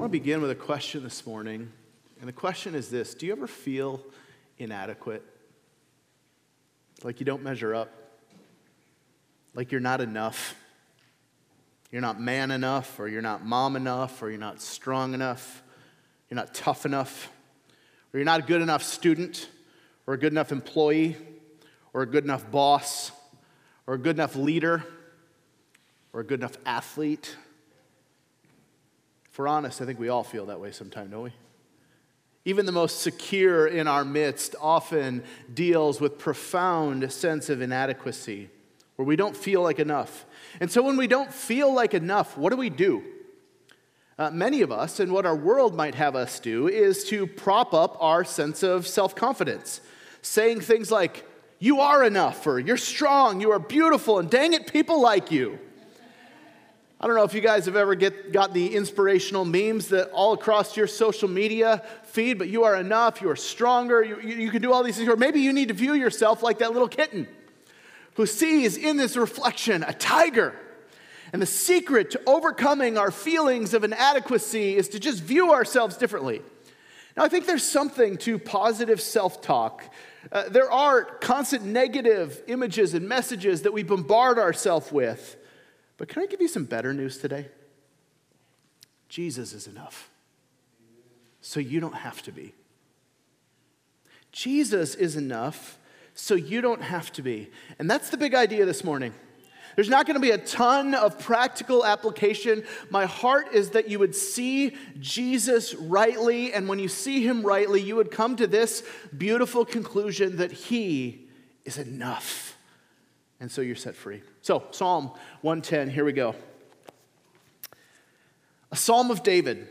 I want to begin with a question this morning. And the question is this Do you ever feel inadequate? Like you don't measure up? Like you're not enough? You're not man enough, or you're not mom enough, or you're not strong enough, you're not tough enough, or you're not a good enough student, or a good enough employee, or a good enough boss, or a good enough leader, or a good enough athlete. We're honest, I think we all feel that way sometimes, don't we? Even the most secure in our midst often deals with profound sense of inadequacy, where we don't feel like enough. And so when we don't feel like enough, what do we do? Uh, many of us, and what our world might have us do, is to prop up our sense of self confidence, saying things like, You are enough, or You're strong, you are beautiful, and dang it, people like you. I don't know if you guys have ever get, got the inspirational memes that all across your social media feed, but you are enough, you are stronger, you, you, you can do all these things. Or maybe you need to view yourself like that little kitten who sees in this reflection a tiger. And the secret to overcoming our feelings of inadequacy is to just view ourselves differently. Now, I think there's something to positive self talk. Uh, there are constant negative images and messages that we bombard ourselves with. But can I give you some better news today? Jesus is enough. So you don't have to be. Jesus is enough, so you don't have to be. And that's the big idea this morning. There's not going to be a ton of practical application. My heart is that you would see Jesus rightly, and when you see him rightly, you would come to this beautiful conclusion that he is enough. And so you're set free. So, Psalm 110, here we go. A psalm of David.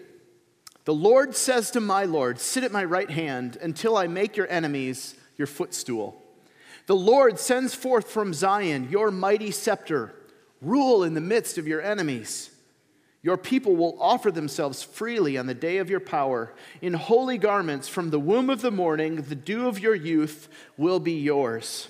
The Lord says to my Lord, Sit at my right hand until I make your enemies your footstool. The Lord sends forth from Zion your mighty scepter. Rule in the midst of your enemies. Your people will offer themselves freely on the day of your power. In holy garments from the womb of the morning, the dew of your youth will be yours.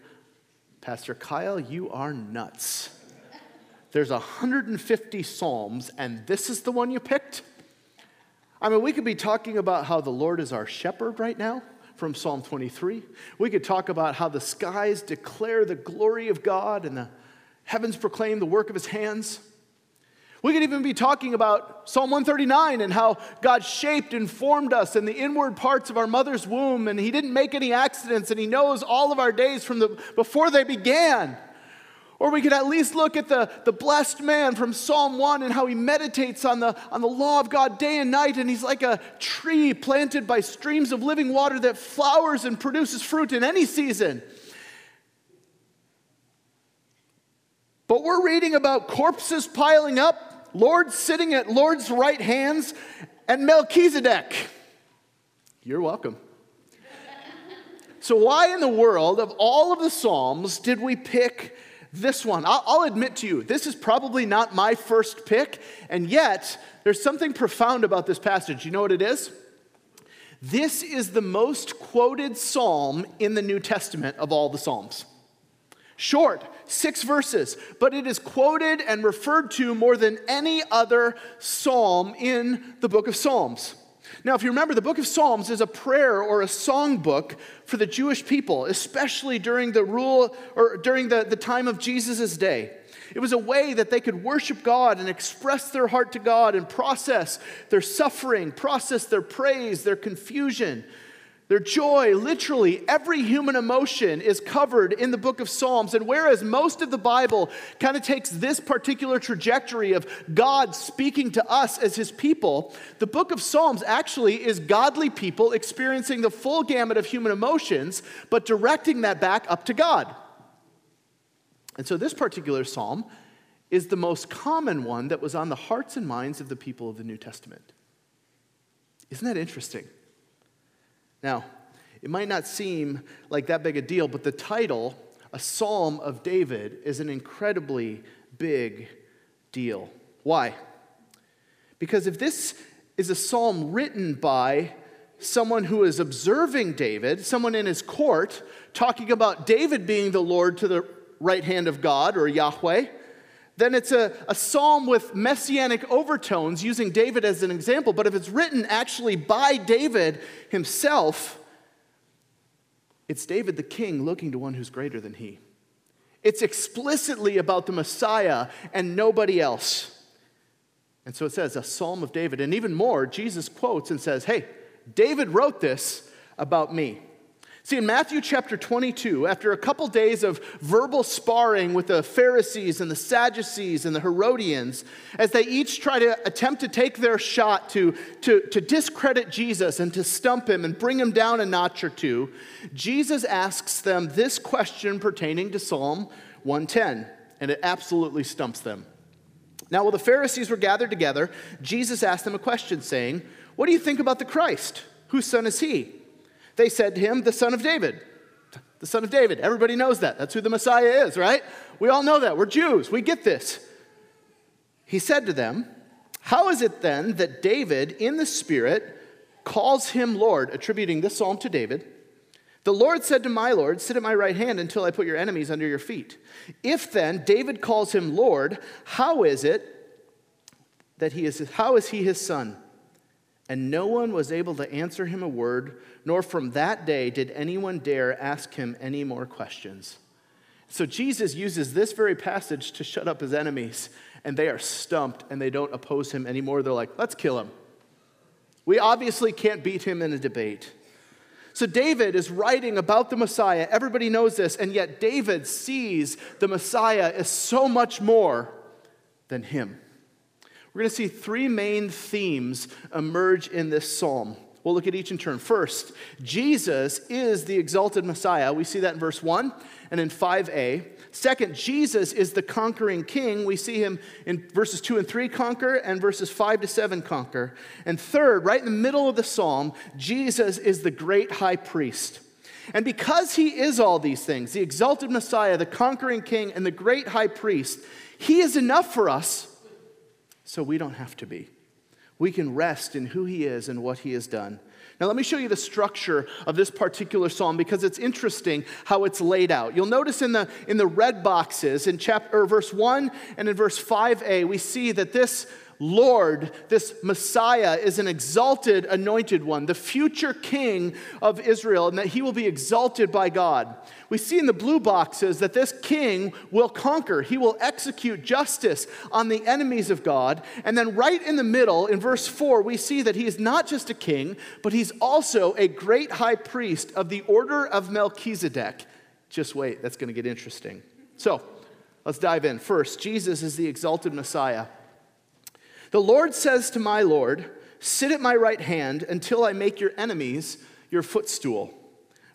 Pastor Kyle, you are nuts. There's 150 Psalms, and this is the one you picked? I mean, we could be talking about how the Lord is our shepherd right now from Psalm 23. We could talk about how the skies declare the glory of God and the heavens proclaim the work of his hands. We could even be talking about Psalm 139 and how God shaped and formed us in the inward parts of our mother's womb, and He didn't make any accidents, and He knows all of our days from the before they began. Or we could at least look at the, the blessed man from Psalm 1 and how he meditates on the, on the law of God day and night, and he's like a tree planted by streams of living water that flowers and produces fruit in any season. But we're reading about corpses piling up Lord sitting at Lord's right hands, and Melchizedek. You're welcome. so, why in the world, of all of the Psalms, did we pick this one? I'll, I'll admit to you, this is probably not my first pick, and yet there's something profound about this passage. You know what it is? This is the most quoted psalm in the New Testament of all the Psalms. Short, six verses, but it is quoted and referred to more than any other psalm in the book of Psalms. Now, if you remember, the book of Psalms is a prayer or a song book for the Jewish people, especially during the rule or during the, the time of Jesus' day. It was a way that they could worship God and express their heart to God and process their suffering, process their praise, their confusion, their joy, literally every human emotion is covered in the book of Psalms. And whereas most of the Bible kind of takes this particular trajectory of God speaking to us as his people, the book of Psalms actually is godly people experiencing the full gamut of human emotions, but directing that back up to God. And so this particular psalm is the most common one that was on the hearts and minds of the people of the New Testament. Isn't that interesting? Now, it might not seem like that big a deal, but the title, A Psalm of David, is an incredibly big deal. Why? Because if this is a psalm written by someone who is observing David, someone in his court, talking about David being the Lord to the right hand of God or Yahweh, then it's a, a psalm with messianic overtones using David as an example. But if it's written actually by David himself, it's David the king looking to one who's greater than he. It's explicitly about the Messiah and nobody else. And so it says, a psalm of David. And even more, Jesus quotes and says, Hey, David wrote this about me. See, in Matthew chapter 22, after a couple days of verbal sparring with the Pharisees and the Sadducees and the Herodians, as they each try to attempt to take their shot to, to, to discredit Jesus and to stump him and bring him down a notch or two, Jesus asks them this question pertaining to Psalm 110, and it absolutely stumps them. Now, while the Pharisees were gathered together, Jesus asked them a question, saying, What do you think about the Christ? Whose son is he? They said to him, The son of David. The son of David. Everybody knows that. That's who the Messiah is, right? We all know that. We're Jews. We get this. He said to them, How is it then that David, in the Spirit, calls him Lord, attributing this psalm to David? The Lord said to my Lord, Sit at my right hand until I put your enemies under your feet. If then David calls him Lord, how is it that he is, how is he his son? And no one was able to answer him a word, nor from that day did anyone dare ask him any more questions. So Jesus uses this very passage to shut up his enemies, and they are stumped and they don't oppose him anymore. They're like, let's kill him. We obviously can't beat him in a debate. So David is writing about the Messiah. Everybody knows this, and yet David sees the Messiah as so much more than him. We're going to see three main themes emerge in this psalm. We'll look at each in turn. First, Jesus is the exalted Messiah. We see that in verse 1 and in 5a. Second, Jesus is the conquering king. We see him in verses 2 and 3 conquer and verses 5 to 7 conquer. And third, right in the middle of the psalm, Jesus is the great high priest. And because he is all these things, the exalted Messiah, the conquering king, and the great high priest, he is enough for us so we don't have to be. We can rest in who He is and what He has done. Now, let me show you the structure of this particular psalm because it's interesting how it's laid out. You'll notice in the, in the red boxes in chapter, verse 1 and in verse 5a, we see that this Lord, this Messiah, is an exalted, anointed one, the future king of Israel, and that he will be exalted by God. We see in the blue boxes that this king will conquer, he will execute justice on the enemies of God. And then, right in the middle, in verse 4, we see that he is not just a king, but he's also a great high priest of the order of Melchizedek. Just wait, that's going to get interesting. So, let's dive in. First, Jesus is the exalted Messiah. The Lord says to my Lord, Sit at my right hand until I make your enemies your footstool.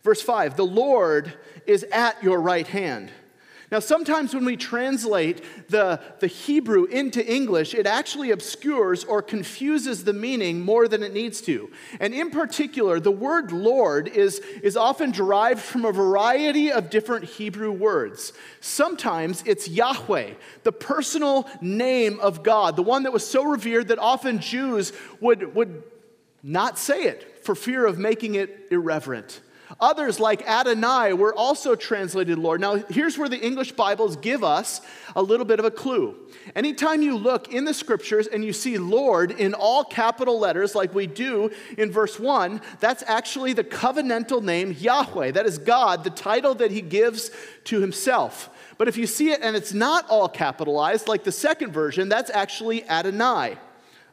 Verse 5 The Lord is at your right hand. Now, sometimes when we translate the, the Hebrew into English, it actually obscures or confuses the meaning more than it needs to. And in particular, the word Lord is, is often derived from a variety of different Hebrew words. Sometimes it's Yahweh, the personal name of God, the one that was so revered that often Jews would, would not say it for fear of making it irreverent. Others, like Adonai, were also translated Lord. Now, here's where the English Bibles give us a little bit of a clue. Anytime you look in the scriptures and you see Lord in all capital letters, like we do in verse 1, that's actually the covenantal name Yahweh. That is God, the title that he gives to himself. But if you see it and it's not all capitalized, like the second version, that's actually Adonai.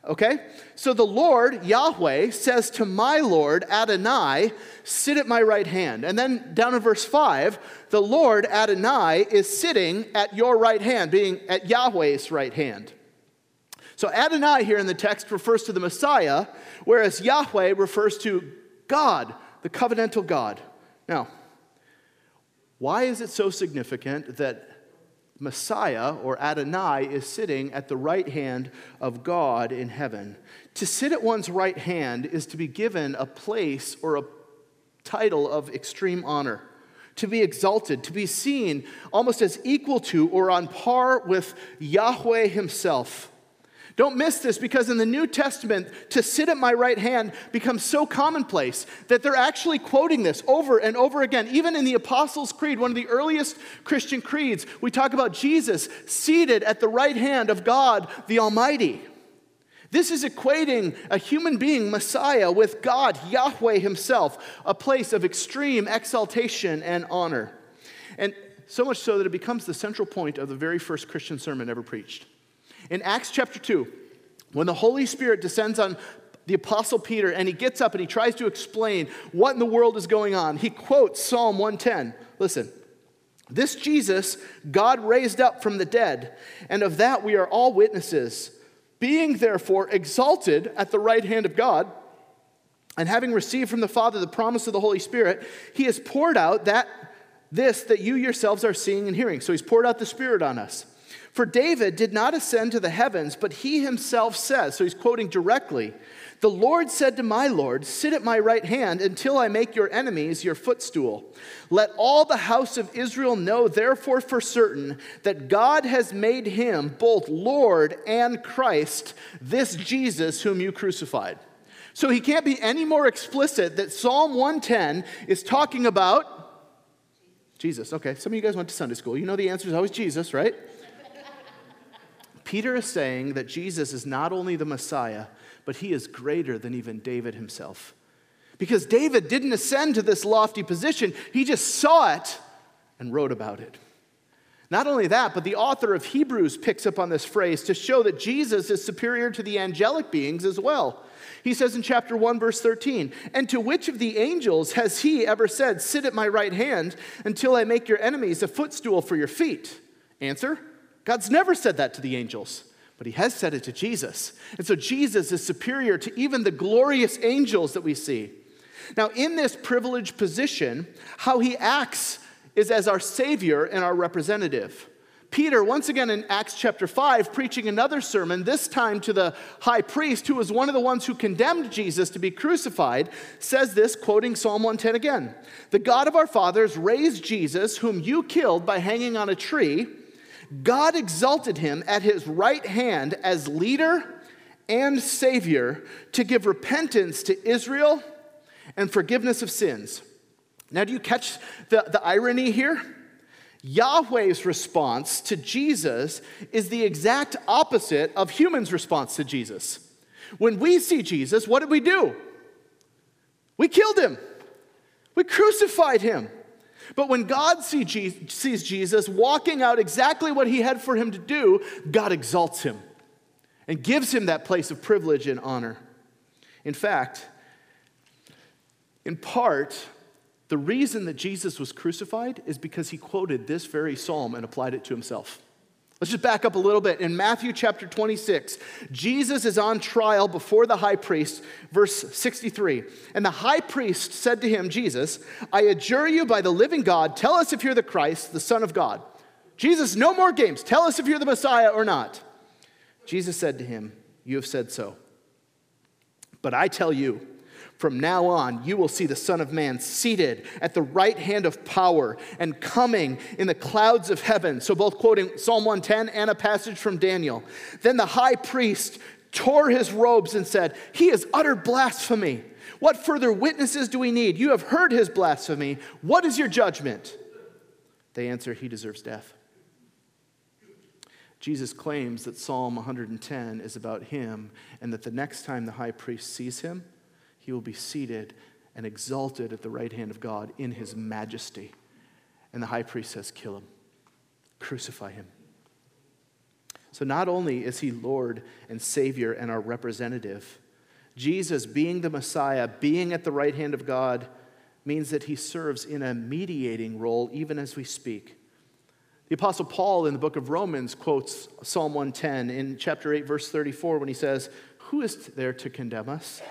Okay? So the Lord, Yahweh, says to my Lord, Adonai, sit at my right hand. And then down in verse 5, the Lord, Adonai, is sitting at your right hand, being at Yahweh's right hand. So Adonai here in the text refers to the Messiah, whereas Yahweh refers to God, the covenantal God. Now, why is it so significant that Messiah or Adonai is sitting at the right hand of God in heaven. To sit at one's right hand is to be given a place or a title of extreme honor, to be exalted, to be seen almost as equal to or on par with Yahweh himself. Don't miss this because in the New Testament, to sit at my right hand becomes so commonplace that they're actually quoting this over and over again. Even in the Apostles' Creed, one of the earliest Christian creeds, we talk about Jesus seated at the right hand of God the Almighty. This is equating a human being, Messiah, with God, Yahweh Himself, a place of extreme exaltation and honor. And so much so that it becomes the central point of the very first Christian sermon ever preached. In Acts chapter 2, when the Holy Spirit descends on the Apostle Peter and he gets up and he tries to explain what in the world is going on, he quotes Psalm 110. Listen. This Jesus God raised up from the dead, and of that we are all witnesses. Being therefore exalted at the right hand of God, and having received from the Father the promise of the Holy Spirit, he has poured out that this that you yourselves are seeing and hearing. So he's poured out the Spirit on us. For David did not ascend to the heavens, but he himself says, so he's quoting directly, The Lord said to my Lord, Sit at my right hand until I make your enemies your footstool. Let all the house of Israel know, therefore, for certain, that God has made him both Lord and Christ, this Jesus whom you crucified. So he can't be any more explicit that Psalm 110 is talking about Jesus. Okay, some of you guys went to Sunday school. You know the answer is always Jesus, right? Peter is saying that Jesus is not only the Messiah, but he is greater than even David himself. Because David didn't ascend to this lofty position, he just saw it and wrote about it. Not only that, but the author of Hebrews picks up on this phrase to show that Jesus is superior to the angelic beings as well. He says in chapter 1, verse 13, And to which of the angels has he ever said, Sit at my right hand until I make your enemies a footstool for your feet? Answer God's never said that to the angels, but he has said it to Jesus. And so Jesus is superior to even the glorious angels that we see. Now, in this privileged position, how he acts is as our Savior and our representative. Peter, once again in Acts chapter 5, preaching another sermon, this time to the high priest, who was one of the ones who condemned Jesus to be crucified, says this, quoting Psalm 110 again The God of our fathers raised Jesus, whom you killed by hanging on a tree God exalted him at his right hand as leader and savior to give repentance to Israel and forgiveness of sins. Now, do you catch the, the irony here? Yahweh's response to Jesus is the exact opposite of humans' response to Jesus. When we see Jesus, what did we do? We killed him, we crucified him. But when God sees Jesus walking out exactly what he had for him to do, God exalts him and gives him that place of privilege and honor. In fact, in part, the reason that Jesus was crucified is because he quoted this very psalm and applied it to himself. Let's just back up a little bit. In Matthew chapter 26, Jesus is on trial before the high priest, verse 63. And the high priest said to him, Jesus, I adjure you by the living God, tell us if you're the Christ, the Son of God. Jesus, no more games. Tell us if you're the Messiah or not. Jesus said to him, You have said so. But I tell you, from now on, you will see the Son of Man seated at the right hand of power and coming in the clouds of heaven. So, both quoting Psalm 110 and a passage from Daniel. Then the high priest tore his robes and said, He has uttered blasphemy. What further witnesses do we need? You have heard his blasphemy. What is your judgment? They answer, He deserves death. Jesus claims that Psalm 110 is about him and that the next time the high priest sees him, he will be seated and exalted at the right hand of God in his majesty. And the high priest says, Kill him, crucify him. So not only is he Lord and Savior and our representative, Jesus, being the Messiah, being at the right hand of God, means that he serves in a mediating role even as we speak. The Apostle Paul in the book of Romans quotes Psalm 110 in chapter 8, verse 34, when he says, Who is there to condemn us?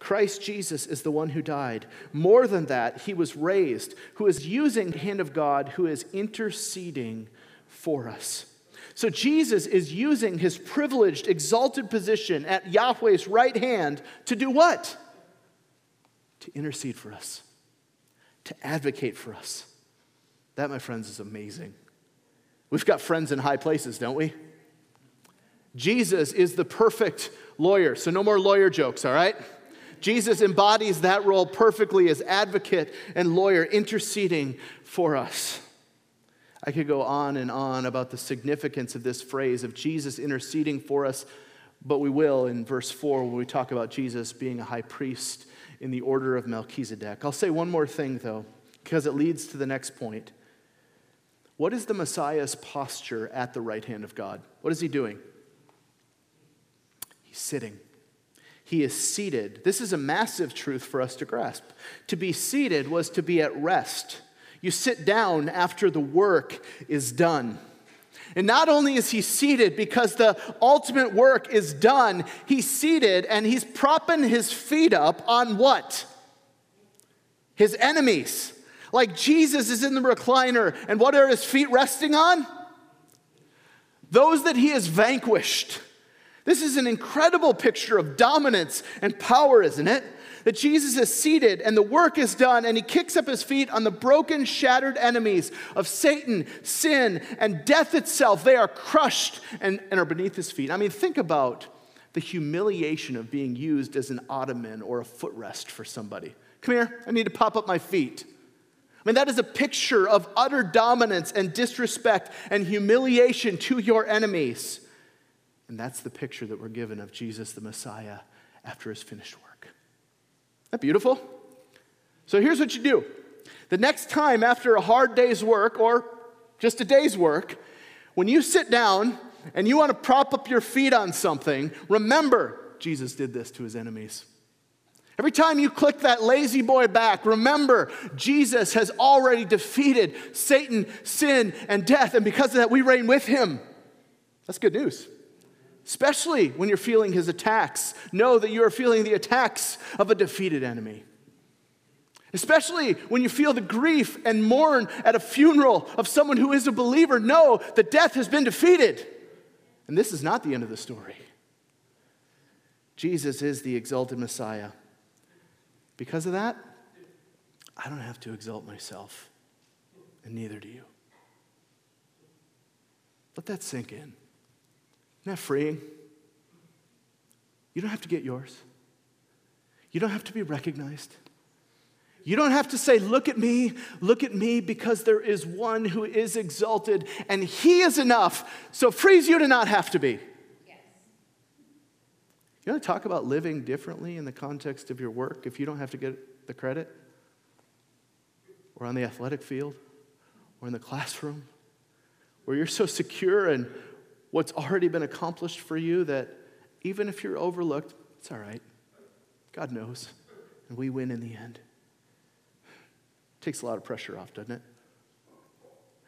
Christ Jesus is the one who died. More than that, he was raised, who is using the hand of God, who is interceding for us. So Jesus is using his privileged, exalted position at Yahweh's right hand to do what? To intercede for us, to advocate for us. That, my friends, is amazing. We've got friends in high places, don't we? Jesus is the perfect lawyer, so no more lawyer jokes, all right? Jesus embodies that role perfectly as advocate and lawyer, interceding for us. I could go on and on about the significance of this phrase of Jesus interceding for us, but we will in verse 4 when we talk about Jesus being a high priest in the order of Melchizedek. I'll say one more thing, though, because it leads to the next point. What is the Messiah's posture at the right hand of God? What is he doing? He's sitting. He is seated. This is a massive truth for us to grasp. To be seated was to be at rest. You sit down after the work is done. And not only is he seated because the ultimate work is done, he's seated and he's propping his feet up on what? His enemies. Like Jesus is in the recliner, and what are his feet resting on? Those that he has vanquished. This is an incredible picture of dominance and power, isn't it? that Jesus is seated and the work is done, and he kicks up his feet on the broken, shattered enemies of Satan, sin, and death itself. They are crushed and, and are beneath his feet. I mean, think about the humiliation of being used as an ottoman or a footrest for somebody. Come here, I need to pop up my feet. I mean, that is a picture of utter dominance and disrespect and humiliation to your enemies. And that's the picture that we're given of Jesus the Messiah after his finished work Isn't that beautiful? So here's what you do the next time after a hard day's work or just a day's work, when you sit down and you want to prop up your feet on something, remember Jesus did this to his enemies. Every time you click that La-Z-Boy back, remember Jesus has already defeated Satan, sin, and death, and because of that, we reign with him. That's good news especially when you're feeling his attacks. Know that you are feeling the attacks of a defeated enemy. Especially when you feel the grief and mourn at a funeral of someone who is a believer, know that death has been defeated. And this is not the end of the story. Jesus is the exalted Messiah. Because of that, I don't have to exalt myself, and neither do you. Let that sink in. Isn't that freeing? You don't have to get yours. You don't have to be recognized. You don't have to say, Look at me, look at me, because there is one who is exalted and he is enough. So frees you to not have to be. Yes. You want to talk about living differently in the context of your work if you don't have to get the credit? Or on the athletic field? Or in the classroom? Where you're so secure and what's already been accomplished for you that even if you're overlooked, it's all right. God knows. And we win in the end. It takes a lot of pressure off, doesn't it?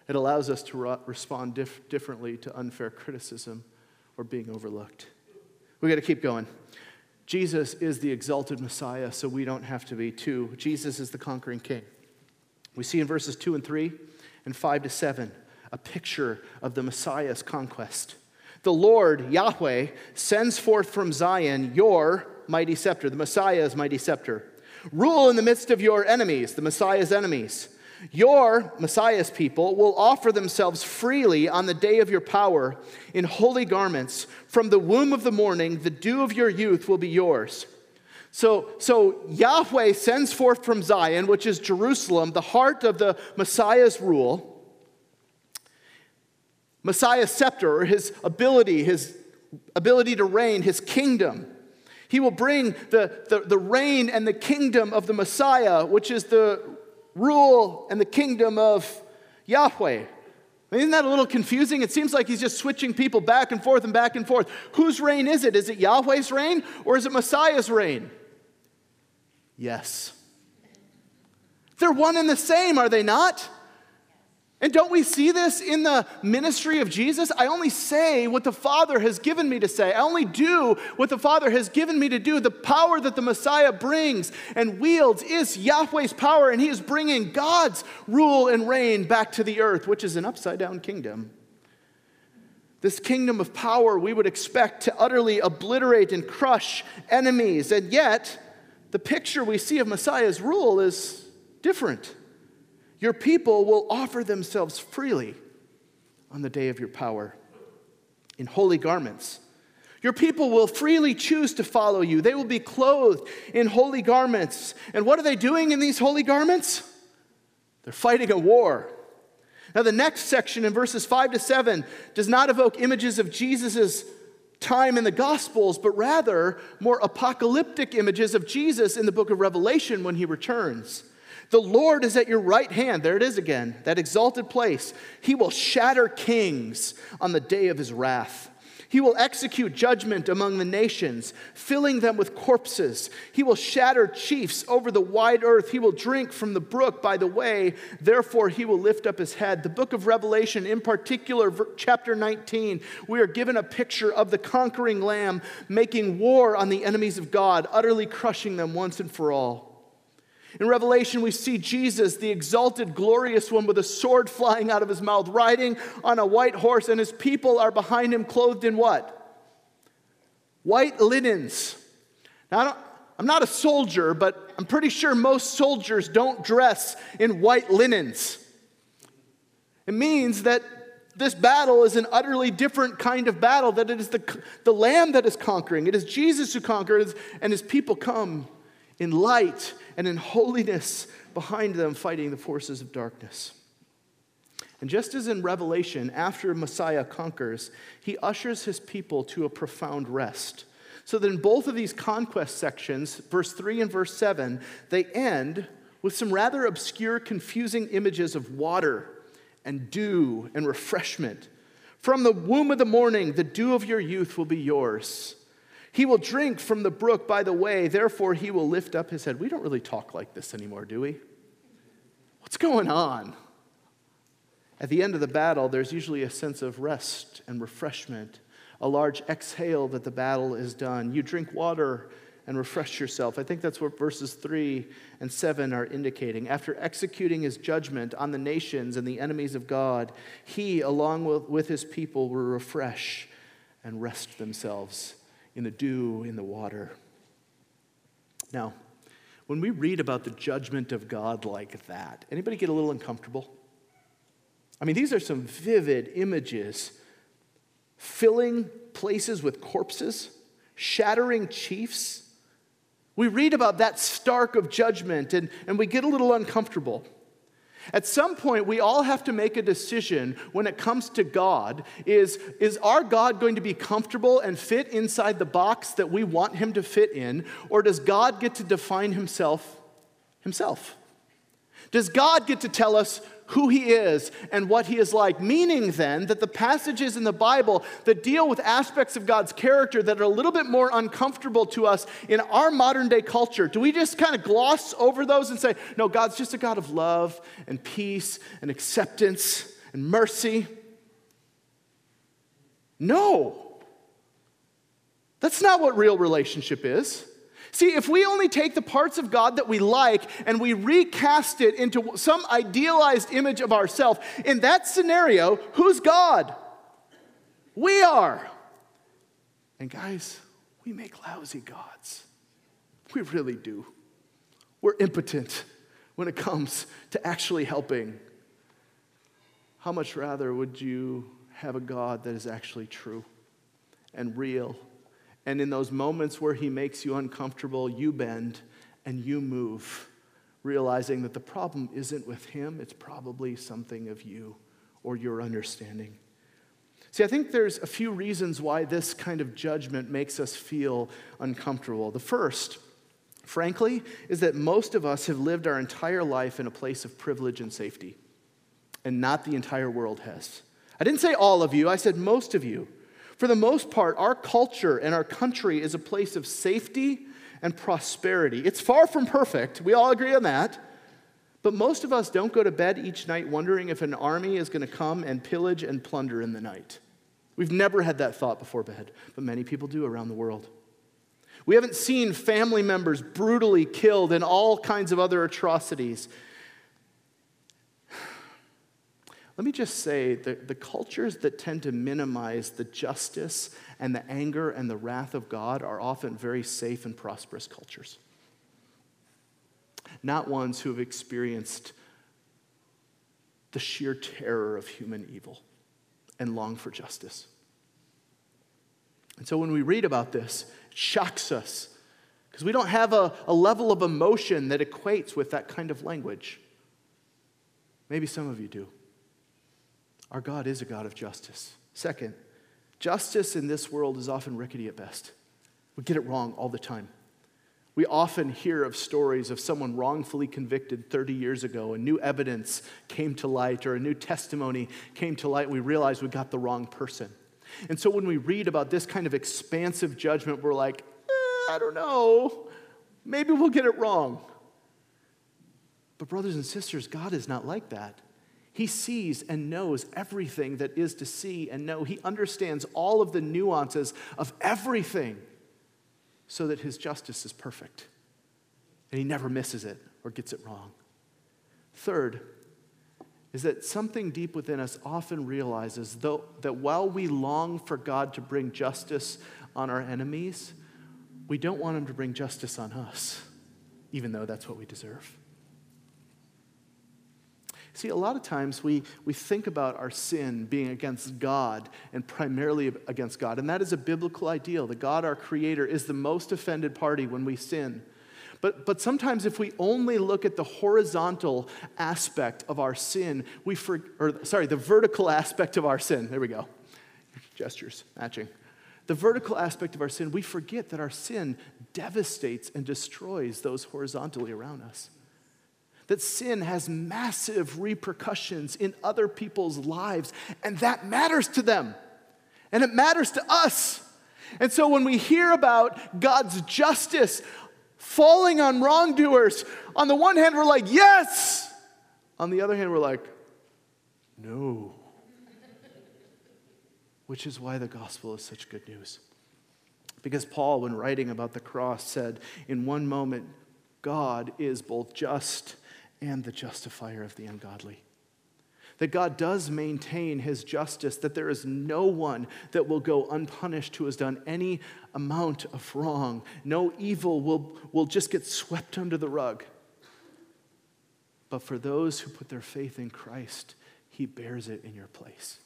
It allows us to re- respond dif- differently to unfair criticism or being overlooked. We got to keep going. Jesus is the exalted Messiah, so we don't have to be too. Jesus is the conquering king. We see in verses 2 and 3 and 5 to 7 a picture of the Messiah's conquest. The Lord, Yahweh, sends forth from Zion your mighty scepter, the Messiah's mighty scepter. Rule in the midst of your enemies, the Messiah's enemies. Your, Messiah's people, will offer themselves freely on the day of your power in holy garments. From the womb of the morning, the dew of your youth will be yours. So, so Yahweh sends forth from Zion, which is Jerusalem, the heart of the Messiah's rule Messiah's scepter, or his ability, his ability to reign, his kingdom. He will bring the, the, the reign and the kingdom of the Messiah, which is the rule and the kingdom of Yahweh. Isn't that a little confusing? It seems like he's just switching people back and forth and back and forth. Whose reign is it? Is it Yahweh's reign or is it Messiah's reign? Yes. They're one and the same, are they not? And don't we see this in the ministry of Jesus? I only say what the Father has given me to say. I only do what the Father has given me to do. The power that the Messiah brings and wields is Yahweh's power, and He is bringing God's rule and reign back to the earth, which is an upside down kingdom. This kingdom of power we would expect to utterly obliterate and crush enemies. And yet, the picture we see of Messiah's rule is different. Your people will offer themselves freely on the day of your power in holy garments. Your people will freely choose to follow you. They will be clothed in holy garments. And what are they doing in these holy garments? They're fighting a war. Now, the next section in verses 5 to 7 does not evoke images of Jesus' time in the Gospels, but rather more apocalyptic images of Jesus in the book of Revelation when he returns. The Lord is at your right hand. There it is again, that exalted place. He will shatter kings on the day of his wrath. He will execute judgment among the nations, filling them with corpses. He will shatter chiefs over the wide earth. He will drink from the brook by the way. Therefore, he will lift up his head. The book of Revelation, in particular, chapter 19, we are given a picture of the conquering lamb making war on the enemies of God, utterly crushing them once and for all. In Revelation, we see Jesus, the exalted, glorious one, with a sword flying out of his mouth, riding on a white horse, and his people are behind him, clothed in what? White linens. Now, I'm not a soldier, but I'm pretty sure most soldiers don't dress in white linens. It means that this battle is an utterly different kind of battle, that it is the, the Lamb that is conquering. It is Jesus who conquers, and his people come in light and in holiness behind them, fighting the forces of darkness. And just as in Revelation, after Messiah conquers, he ushers his people to a profound rest. So that in both of these conquest sections, verse 3 and verse 7, they end with some rather obscure, confusing images of water and dew and refreshment. From the womb of the morning, the dew of your youth will be yours. He will drink from the brook by the way, therefore he will lift up his head. We don't really talk like this anymore, do we? What's going on? At the end of the battle, there's usually a sense of rest and refreshment, a large exhale that the battle is done. You drink water and refresh yourself. I think that's what verses 3 and 7 are indicating. After executing his judgment on the nations and the enemies of God, he, along with, with his people, will refresh and rest themselves in the dew, in the water. Now, when we read about the judgment of God like that, anybody get a little uncomfortable? I mean, these are some vivid images filling places with corpses, shattering chiefs. We read about that stark of judgment and, and we get a little uncomfortable. At some point, we all have to make a decision when it comes to God is, is our God going to be comfortable and fit inside the box that we want him to fit in, or does God get to define himself himself? Does God get to tell us who he is and what he is like. Meaning, then, that the passages in the Bible that deal with aspects of God's character that are a little bit more uncomfortable to us in our modern day culture, do we just kind of gloss over those and say, no, God's just a God of love and peace and acceptance and mercy? No. That's not what real relationship is. See, if we only take the parts of God that we like and we recast it into some idealized image of ourselves, in that scenario, who's God? We are. And guys, we make lousy gods. We really do. We're impotent when it comes to actually helping. How much rather would you have a God that is actually true and real and in those moments where he makes you uncomfortable, you bend and you move, realizing that the problem isn't with him, it's probably something of you or your understanding. See, I think there's a few reasons why this kind of judgment makes us feel uncomfortable. The first, frankly, is that most of us have lived our entire life in a place of privilege and safety, and not the entire world has. I didn't say all of you, I said most of you. For the most part, our culture and our country is a place of safety and prosperity. It's far from perfect. We all agree on that. But most of us don't go to bed each night wondering if an army is going to come and pillage and plunder in the night. We've never had that thought before bed, but many people do around the world. We haven't seen family members brutally killed and all kinds of other atrocities. Let me just say the, the cultures that tend to minimize the justice and the anger and the wrath of God are often very safe and prosperous cultures. Not ones who have experienced the sheer terror of human evil and long for justice. And so when we read about this, it shocks us because we don't have a, a level of emotion that equates with that kind of language. Maybe some of you do. Our God is a God of justice. Second, justice in this world is often rickety at best. We get it wrong all the time. We often hear of stories of someone wrongfully convicted 30 years ago, and new evidence came to light, or a new testimony came to light, and we realize we got the wrong person. And so when we read about this kind of expansive judgment, we're like, eh, I don't know, maybe we'll get it wrong. But, brothers and sisters, God is not like that. He sees and knows everything that is to see and know. He understands all of the nuances of everything so that his justice is perfect. And he never misses it or gets it wrong. Third, is that something deep within us often realizes though, that while we long for God to bring justice on our enemies, we don't want him to bring justice on us, even though that's what we deserve. See, a lot of times we, we think about our sin being against God and primarily against God. And that is a biblical ideal that God, our Creator, is the most offended party when we sin. But, but sometimes if we only look at the horizontal aspect of our sin, we for, or sorry, the vertical aspect of our sin, there we go. Gestures matching. The vertical aspect of our sin, we forget that our sin devastates and destroys those horizontally around us that sin has massive repercussions in other people's lives, and that matters to them. And it matters to us. And so when we hear about God's justice falling on wrongdoers, on the one hand, we're like, yes. On the other hand, we're like, no. Which is why the gospel is such good news. Because Paul, when writing about the cross, said, in one moment, God is both just and the justifier of the ungodly. That God does maintain his justice, that there is no one that will go unpunished who has done any amount of wrong. No evil will, will just get swept under the rug. But for those who put their faith in Christ, he bears it in your place.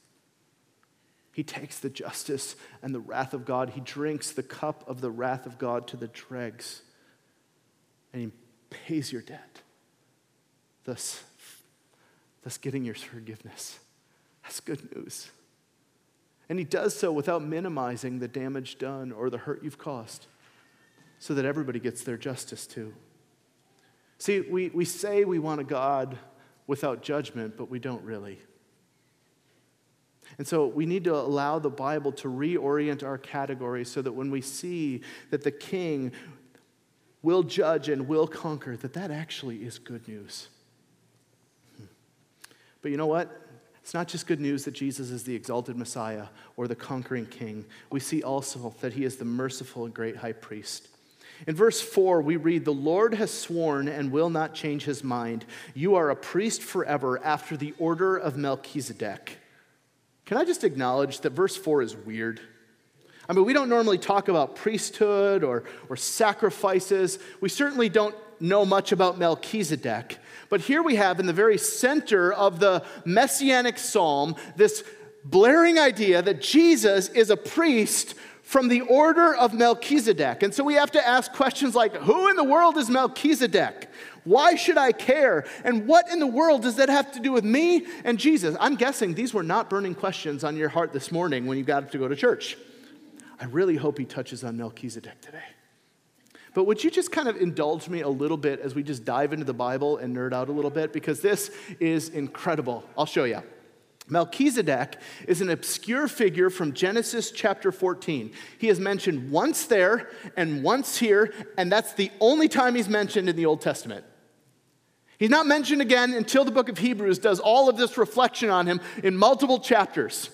He takes the justice and the wrath of God, he drinks the cup of the wrath of God to the dregs, and he pays your debt thus, thus getting your forgiveness. That's good news. And he does so without minimizing the damage done or the hurt you've caused, so that everybody gets their justice too. See, we, we say we want a God without judgment, but we don't really. And so we need to allow the Bible to reorient our categories so that when we see that the king will judge and will conquer, that that actually is good news. But you know what? It's not just good news that Jesus is the exalted Messiah or the conquering king. We see also that he is the merciful and great high priest. In verse 4, we read, The Lord has sworn and will not change his mind. You are a priest forever after the order of Melchizedek. Can I just acknowledge that verse 4 is weird? I mean, we don't normally talk about priesthood or, or sacrifices. We certainly don't know much about Melchizedek. But here we have in the very center of the messianic psalm this blaring idea that Jesus is a priest from the order of Melchizedek. And so we have to ask questions like who in the world is Melchizedek? Why should I care? And what in the world does that have to do with me and Jesus? I'm guessing these were not burning questions on your heart this morning when you got up to go to church. I really hope he touches on Melchizedek today. But would you just kind of indulge me a little bit as we just dive into the Bible and nerd out a little bit? Because this is incredible. I'll show you. Melchizedek is an obscure figure from Genesis chapter 14. He is mentioned once there and once here, and that's the only time he's mentioned in the Old Testament. He's not mentioned again until the book of Hebrews does all of this reflection on him in multiple chapters.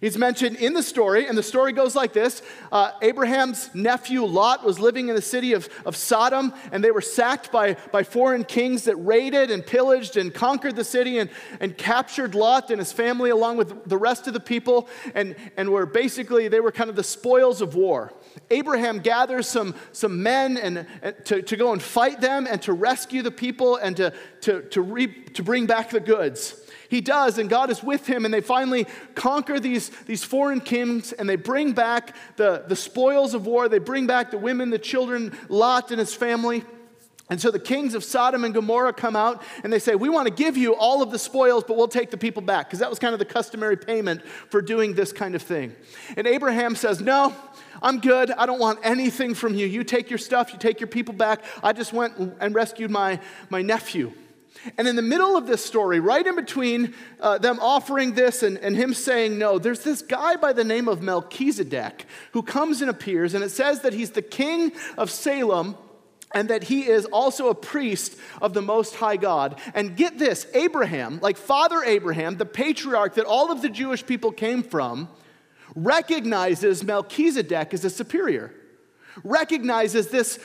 He's mentioned in the story, and the story goes like this uh, Abraham's nephew Lot was living in the city of, of Sodom, and they were sacked by, by foreign kings that raided and pillaged and conquered the city and, and captured Lot and his family along with the rest of the people, and, and were basically, they were kind of the spoils of war. Abraham gathers some, some men and, and to, to go and fight them and to rescue the people and to, to, to, re, to bring back the goods. He does, and God is with him, and they finally conquer these, these foreign kings, and they bring back the, the spoils of war. They bring back the women, the children, Lot and his family. And so the kings of Sodom and Gomorrah come out and they say, We want to give you all of the spoils, but we'll take the people back. Because that was kind of the customary payment for doing this kind of thing. And Abraham says, No, I'm good. I don't want anything from you. You take your stuff, you take your people back. I just went and rescued my, my nephew. And in the middle of this story, right in between uh, them offering this and, and him saying no, there's this guy by the name of Melchizedek who comes and appears, and it says that he's the king of Salem and that he is also a priest of the Most High God. And get this Abraham, like Father Abraham, the patriarch that all of the Jewish people came from, recognizes Melchizedek as a superior recognizes this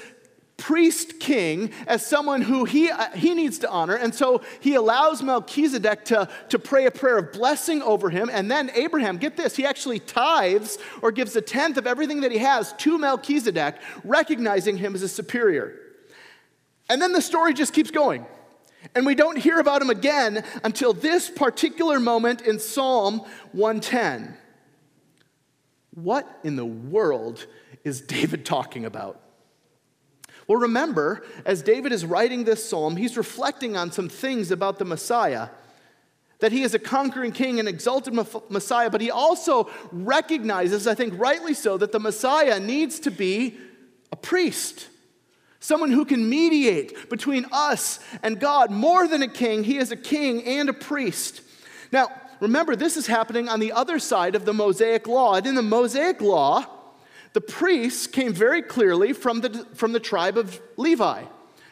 priest king as someone who he, uh, he needs to honor. And so he allows Melchizedek to, to pray a prayer of blessing over him. And then Abraham, get this, he actually tithes or gives a tenth of everything that he has to Melchizedek, recognizing him as a superior. And then the story just keeps going. And we don't hear about him again until this particular moment in Psalm 110. What in the world is David talking about? Well, remember, as David is writing this psalm, he's reflecting on some things about the Messiah. That he is a conquering king, an exalted Messiah, but he also recognizes, I think rightly so, that the Messiah needs to be a priest. Someone who can mediate between us and God. More than a king, he is a king and a priest. Now, remember, this is happening on the other side of the Mosaic law. And in the Mosaic law, the priests came very clearly from the, from the tribe of Levi.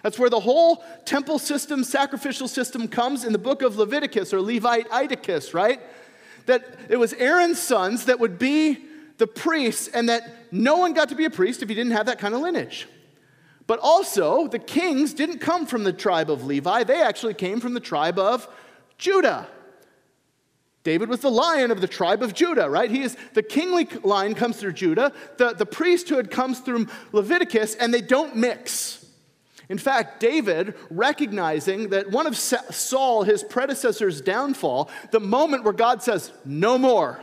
That's where the whole temple system, sacrificial system comes in the book of Leviticus or Levite right? That it was Aaron's sons that would be the priests, and that no one got to be a priest if you didn't have that kind of lineage. But also, the kings didn't come from the tribe of Levi, they actually came from the tribe of Judah. David was the lion of the tribe of Judah, right? He is the kingly line comes through Judah, the, the priesthood comes through Leviticus, and they don't mix. In fact, David, recognizing that one of Saul, his predecessor's downfall, the moment where God says, no more,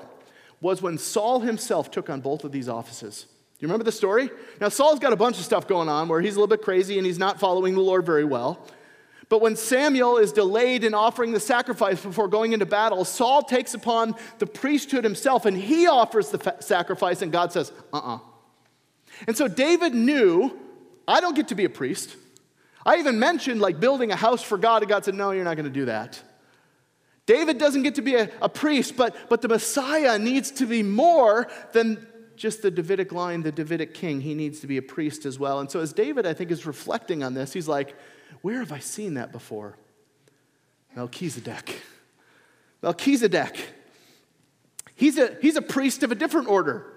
was when Saul himself took on both of these offices. Do you remember the story? Now, Saul's got a bunch of stuff going on where he's a little bit crazy and he's not following the Lord very well. But when Samuel is delayed in offering the sacrifice before going into battle, Saul takes upon the priesthood himself and he offers the fa- sacrifice, and God says, uh uh-uh. uh And so David knew, I don't get to be a priest. I even mentioned like building a house for God, and God said, no, you're not going to do that. David doesn't get to be a, a priest, but, but the Messiah needs to be more than just the Davidic line, the Davidic king. He needs to be a priest as well. And so, as David, I think, is reflecting on this, he's like, where have I seen that before? Melchizedek. Melchizedek. He's a, he's a priest of a different order.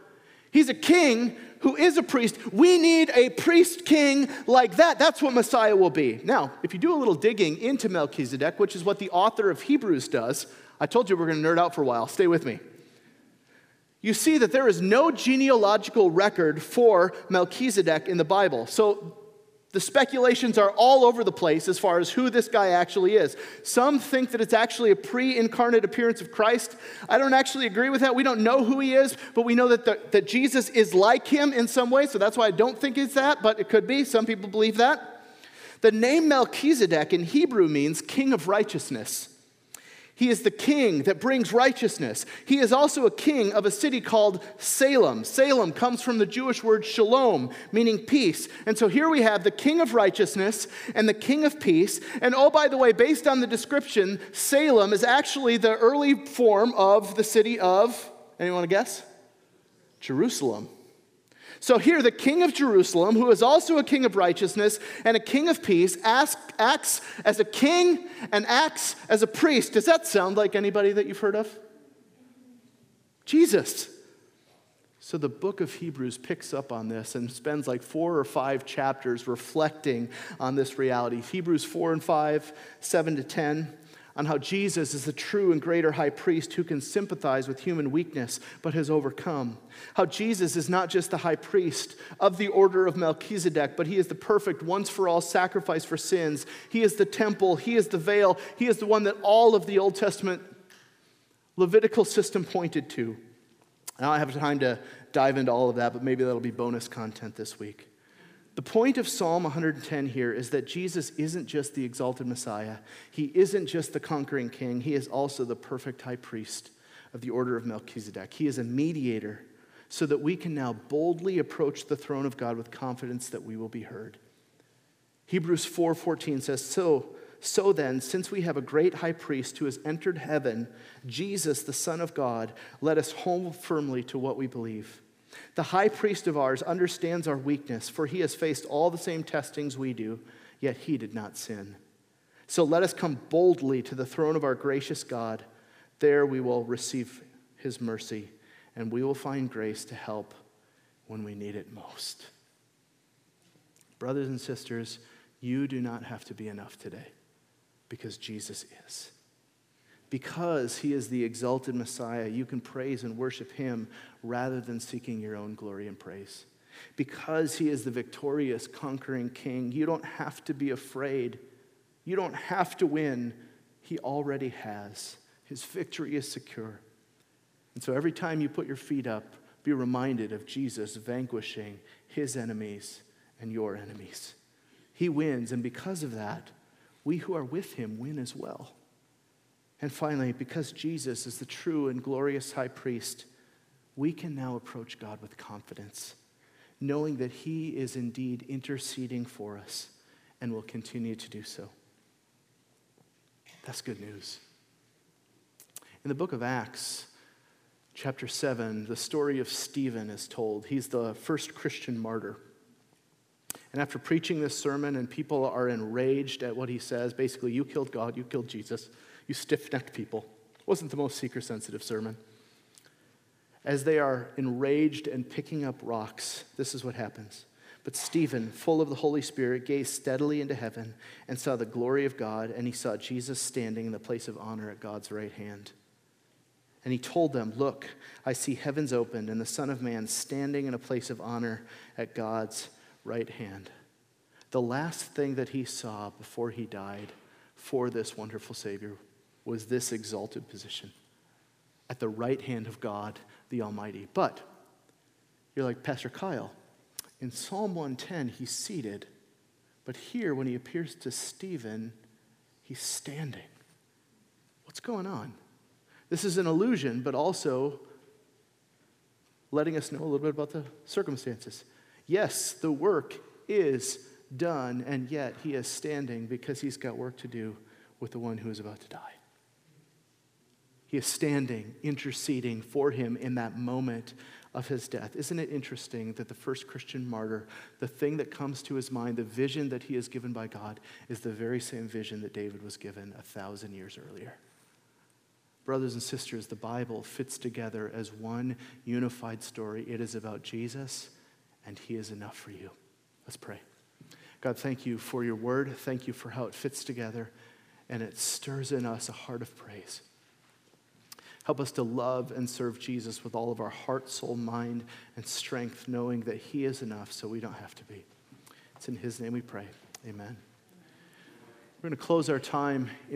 He's a king who is a priest. We need a priest king like that. That's what Messiah will be. Now, if you do a little digging into Melchizedek, which is what the author of Hebrews does, I told you we're going to nerd out for a while. Stay with me. You see that there is no genealogical record for Melchizedek in the Bible. So the speculations are all over the place as far as who this guy actually is. Some think that it's actually a pre incarnate appearance of Christ. I don't actually agree with that. We don't know who he is, but we know that, the, that Jesus is like him in some way, so that's why I don't think it's that, but it could be. Some people believe that. The name Melchizedek in Hebrew means king of righteousness. He is the king that brings righteousness. He is also a king of a city called Salem. Salem comes from the Jewish word shalom, meaning peace. And so here we have the king of righteousness and the king of peace. And oh, by the way, based on the description, Salem is actually the early form of the city of, anyone want to guess? Jerusalem. So here, the king of Jerusalem, who is also a king of righteousness and a king of peace, acts as a king and acts as a priest. Does that sound like anybody that you've heard of? Jesus. So the book of Hebrews picks up on this and spends like four or five chapters reflecting on this reality. Hebrews 4 and 5, 7 to 10, on how Jesus is the true and greater high priest who can sympathize with human weakness but has overcome. How Jesus is not just the high priest of the order of Melchizedek, but he is the perfect once for all sacrifice for sins. He is the temple, he is the veil, he is the one that all of the Old Testament Levitical system pointed to. I don't have time to dive into all of that, but maybe that'll be bonus content this week. The point of Psalm 110 here is that Jesus isn't just the exalted Messiah. He isn't just the conquering king. He is also the perfect high priest of the order of Melchizedek. He is a mediator so that we can now boldly approach the throne of God with confidence that we will be heard. Hebrews 4:14 says, "So so then, since we have a great high priest who has entered heaven, Jesus, the Son of God, let us hold firmly to what we believe." The high priest of ours understands our weakness, for he has faced all the same testings we do, yet he did not sin. So let us come boldly to the throne of our gracious God. There we will receive his mercy, and we will find grace to help when we need it most. Brothers and sisters, you do not have to be enough today because Jesus is. Because he is the exalted Messiah, you can praise and worship him rather than seeking your own glory and praise. Because he is the victorious, conquering king, you don't have to be afraid. You don't have to win. He already has. His victory is secure. And so every time you put your feet up, be reminded of Jesus vanquishing his enemies and your enemies. He wins, and because of that, we who are with him win as well. And finally, because Jesus is the true and glorious high priest, we can now approach God with confidence, knowing that he is indeed interceding for us and will continue to do so. That's good news. In the book of Acts, chapter 7, the story of Stephen is told. He's the first Christian martyr. And after preaching this sermon, and people are enraged at what he says basically, you killed God, you killed Jesus you stiff necked people. It wasn't the most seeker sensitive sermon. As they are enraged and picking up rocks, this is what happens. But Stephen, full of the Holy Spirit, gazed steadily into heaven and saw the glory of God, and he saw Jesus standing in the place of honor at God's right hand. And he told them, Look, I see heavens opened and the Son of Man standing in a place of honor at God's right hand. The last thing that he saw before he died for this wonderful Savior was this exalted position at the right hand of God the Almighty. But you're like, Pastor Kyle, in Psalm 110, he's seated, but here, when he appears to Stephen, he's standing. What's going on? This is an illusion, but also letting us know a little bit about the circumstances. Yes, the work is done, and yet he is standing because he's got work to do with the one who is about to die. He is standing, interceding for him in that moment of his death. Isn't it interesting that the first Christian martyr, the thing that comes to his mind, the vision that he is given by God, is the very same vision that David was given a thousand years earlier? Brothers and sisters, the Bible fits together as one unified story. It is about Jesus, and he is enough for you. Let's pray. God, thank you for your word. Thank you for how it fits together, and it stirs in us a heart of praise. Help us to love and serve Jesus with all of our heart, soul, mind, and strength, knowing that He is enough so we don't have to be. It's in His name we pray. Amen. We're going to close our time in